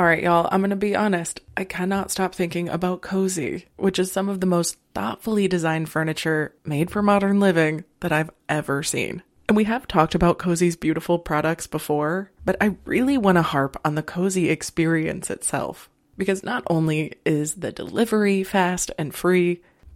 All right, y'all, I'm going to be honest. I cannot stop thinking about Cozey, which is some of the most thoughtfully designed furniture made for modern living that I've ever seen. And we have talked about Cozey's beautiful products before, but I really want to harp on the Cozey experience itself. Because not only is the delivery fast and free,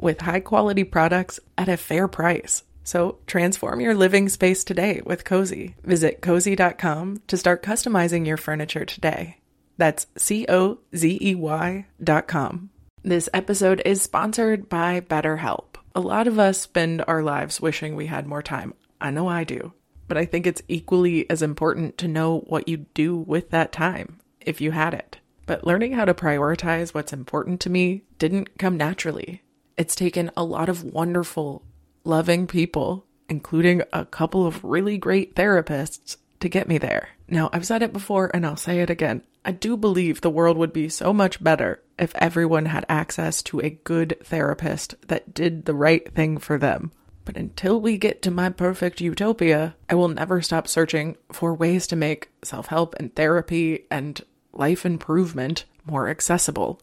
with high quality products at a fair price. So transform your living space today with Cozey. Visit cozey.com to start customizing your furniture today. That's C O Z E Y dot com. This episode is sponsored by BetterHelp. A lot of us spend our lives wishing we had more time. I know I do. But I think it's equally as important to know what you'd do with that time, if you had it. But learning how to prioritize what's important to me didn't come naturally. It's taken a lot of wonderful, loving people, including a couple of really great therapists, to get me there. Now, I've said it before and I'll say it again. I do believe the world would be so much better if everyone had access to a good therapist that did the right thing for them. But until we get to my perfect utopia, I will never stop searching for ways to make self help and therapy and life improvement more accessible.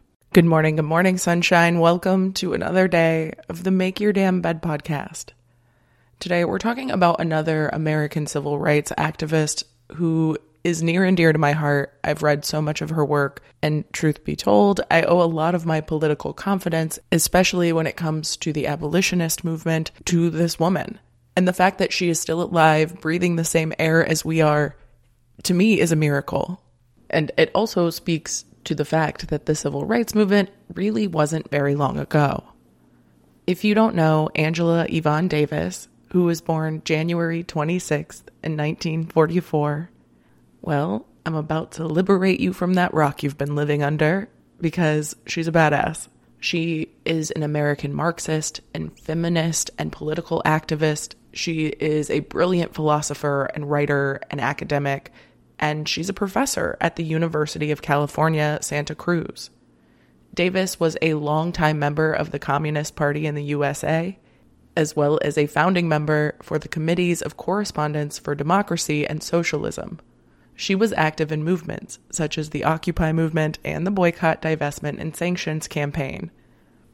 Good morning, good morning, sunshine. Welcome to another day of the Make Your Damn Bed podcast. Today, we're talking about another American civil rights activist who is near and dear to my heart. I've read so much of her work, and truth be told, I owe a lot of my political confidence, especially when it comes to the abolitionist movement, to this woman. And the fact that she is still alive, breathing the same air as we are, to me is a miracle. And it also speaks to the fact that the civil rights movement really wasn't very long ago. If you don't know Angela Yvonne Davis, who was born January 26th in 1944, well, I'm about to liberate you from that rock you've been living under because she's a badass. She is an American Marxist and feminist and political activist. She is a brilliant philosopher and writer and academic and she's a professor at the University of California, Santa Cruz. Davis was a longtime member of the Communist Party in the USA, as well as a founding member for the Committees of Correspondence for Democracy and Socialism. She was active in movements such as the Occupy movement and the Boycott, Divestment, and Sanctions campaign.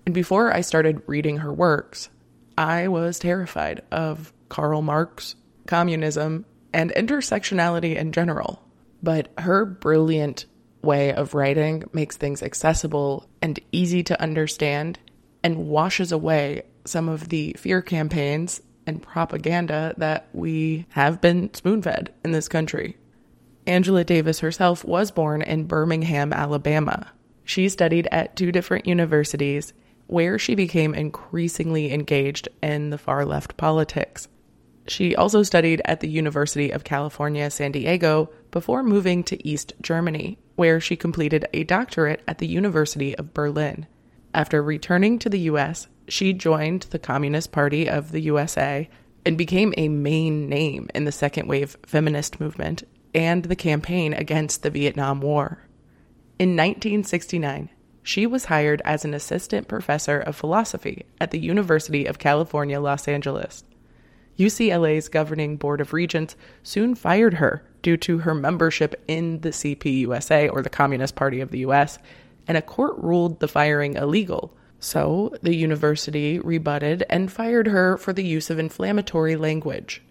And before I started reading her works, I was terrified of Karl Marx, communism, and intersectionality in general. But her brilliant way of writing makes things accessible and easy to understand and washes away some of the fear campaigns and propaganda that we have been spoon fed in this country. Angela Davis herself was born in Birmingham, Alabama. She studied at two different universities where she became increasingly engaged in the far left politics. She also studied at the University of California, San Diego before moving to East Germany, where she completed a doctorate at the University of Berlin. After returning to the US, she joined the Communist Party of the USA and became a main name in the second wave feminist movement and the campaign against the Vietnam War. In 1969, she was hired as an assistant professor of philosophy at the University of California, Los Angeles. UCLA's governing board of regents soon fired her due to her membership in the CPUSA, or the Communist Party of the US, and a court ruled the firing illegal. So the university rebutted and fired her for the use of inflammatory language.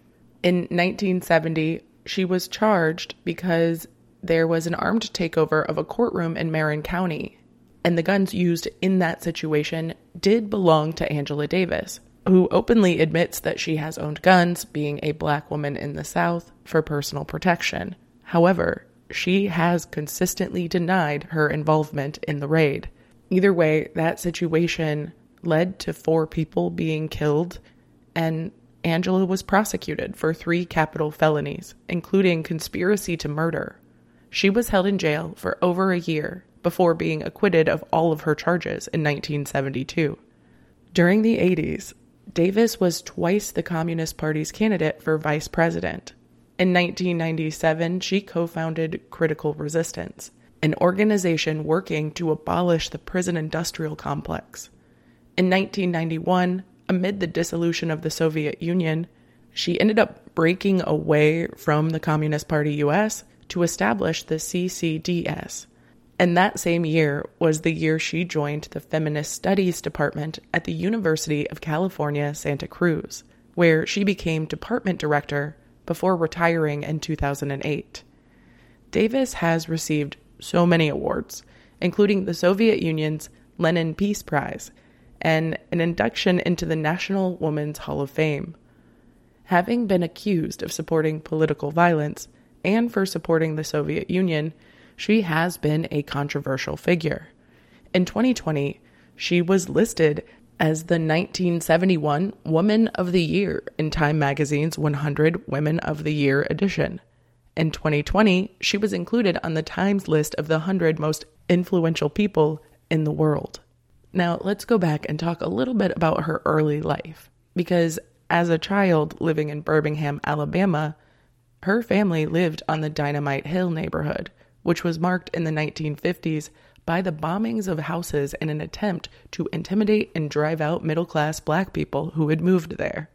In 1970, she was charged because there was an armed takeover of a courtroom in Marin County, and the guns used in that situation did belong to Angela Davis, who openly admits that she has owned guns, being a black woman in the South, for personal protection. However, she has consistently denied her involvement in the raid. Either way, that situation led to four people being killed, and Angela was prosecuted for three capital felonies, including conspiracy to murder. She was held in jail for over a year before being acquitted of all of her charges in 1972. During the 80s, Davis was twice the Communist Party's candidate for vice president. In 1997, she co founded Critical Resistance, an organization working to abolish the prison industrial complex. In 1991, amid the dissolution of the Soviet Union, she ended up breaking away from the Communist Party US to establish the CCDS. And that same year was the year she joined the Feminist Studies Department at the University of California, Santa Cruz, where she became department director before retiring in 2008. Davis has received so many awards, including the Soviet Union's Lenin Peace Prize and an induction into the National Women's Hall of Fame. Having been accused of supporting political violence and for supporting the Soviet Union, she has been a controversial figure. In 2020, she was listed as the 1971 Woman of the Year in Time magazine's 100 Women of the Year edition. In 2020, she was included on the Times list of the 100 most influential people in the world. Now, let's go back and talk a little bit about her early life, because as a child living in Birmingham, Alabama, her family lived on the Dynamite Hill neighborhood, which was marked in the 1950s by the bombings of houses in an attempt to intimidate and drive out middle class black people who had moved there.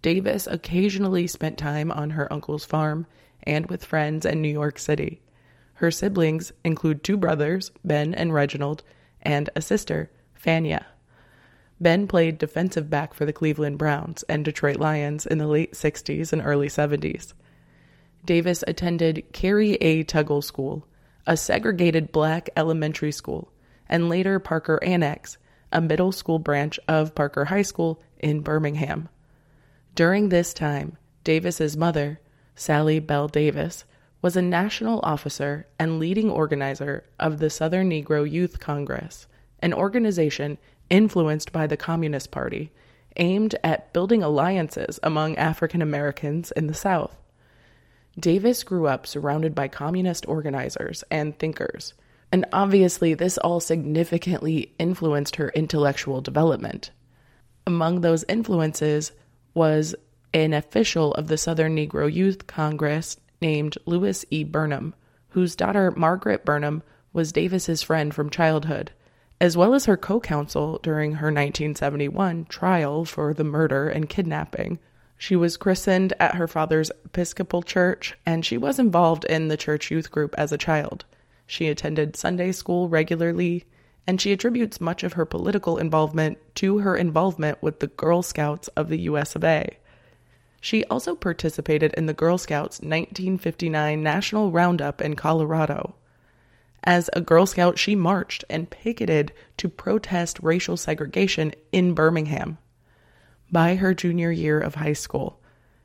Davis occasionally spent time on her uncle's farm and with friends in New York City. Her siblings include two brothers, Ben and Reginald, and a sister, Fania. Ben played defensive back for the Cleveland Browns and Detroit Lions in the late 60s and early 70s. Davis attended Carrie A. Tuggle School, a segregated black elementary school, and later Parker Annex, a middle school branch of Parker High School in Birmingham. During this time, Davis's mother, Sallye Bell Davis, was a national officer and leading organizer of the Southern Negro Youth Congress, an organization influenced by the Communist Party aimed at building alliances among African Americans in the South. Davis grew up surrounded by communist organizers and thinkers, and obviously, this all significantly influenced her intellectual development. Among those influences was an official of the Southern Negro Youth Congress named Louis E. Burnham, whose daughter Margaret Burnham was Davis's friend from childhood, as well as her co-counsel during her 1971 trial for the murder and kidnapping. She was christened at her father's Episcopal church, and she was involved in the church youth group as a child. She attended Sunday school regularly, and she attributes much of her political involvement to her involvement with the Girl Scouts of the US of A. She also participated in the Girl Scouts 1959 National Roundup in Colorado. As a Girl Scout, she marched and picketed to protest racial segregation in Birmingham. By her junior year of high school,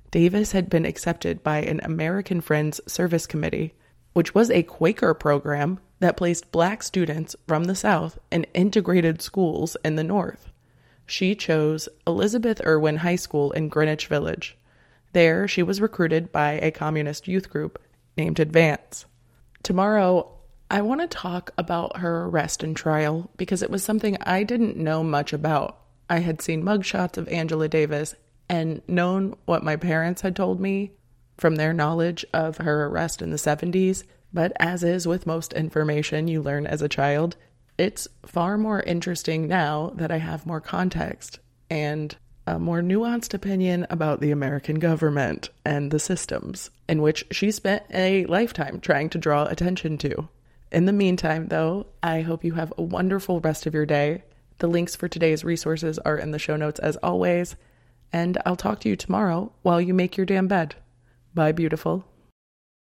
Davis had been accepted by an American Friends Service Committee, which was a Quaker program that placed black students from the South in integrated schools in the North. She chose Elizabeth Irwin High School in Greenwich Village. There, she was recruited by a communist youth group named Advance. Tomorrow, I want to talk about her arrest and trial because it was something I didn't know much about. I had seen mugshots of Angela Davis and known what my parents had told me from their knowledge of her arrest in the 70s, but as is with most information you learn as a child, It's far more interesting now that I have more context and a more nuanced opinion about the American government and the systems in which she spent a lifetime trying to draw attention to. In the meantime, though, I hope you have a wonderful rest of your day. The links for today's resources are in the show notes as always, and I'll talk to you tomorrow while you make your damn bed. Bye, beautiful.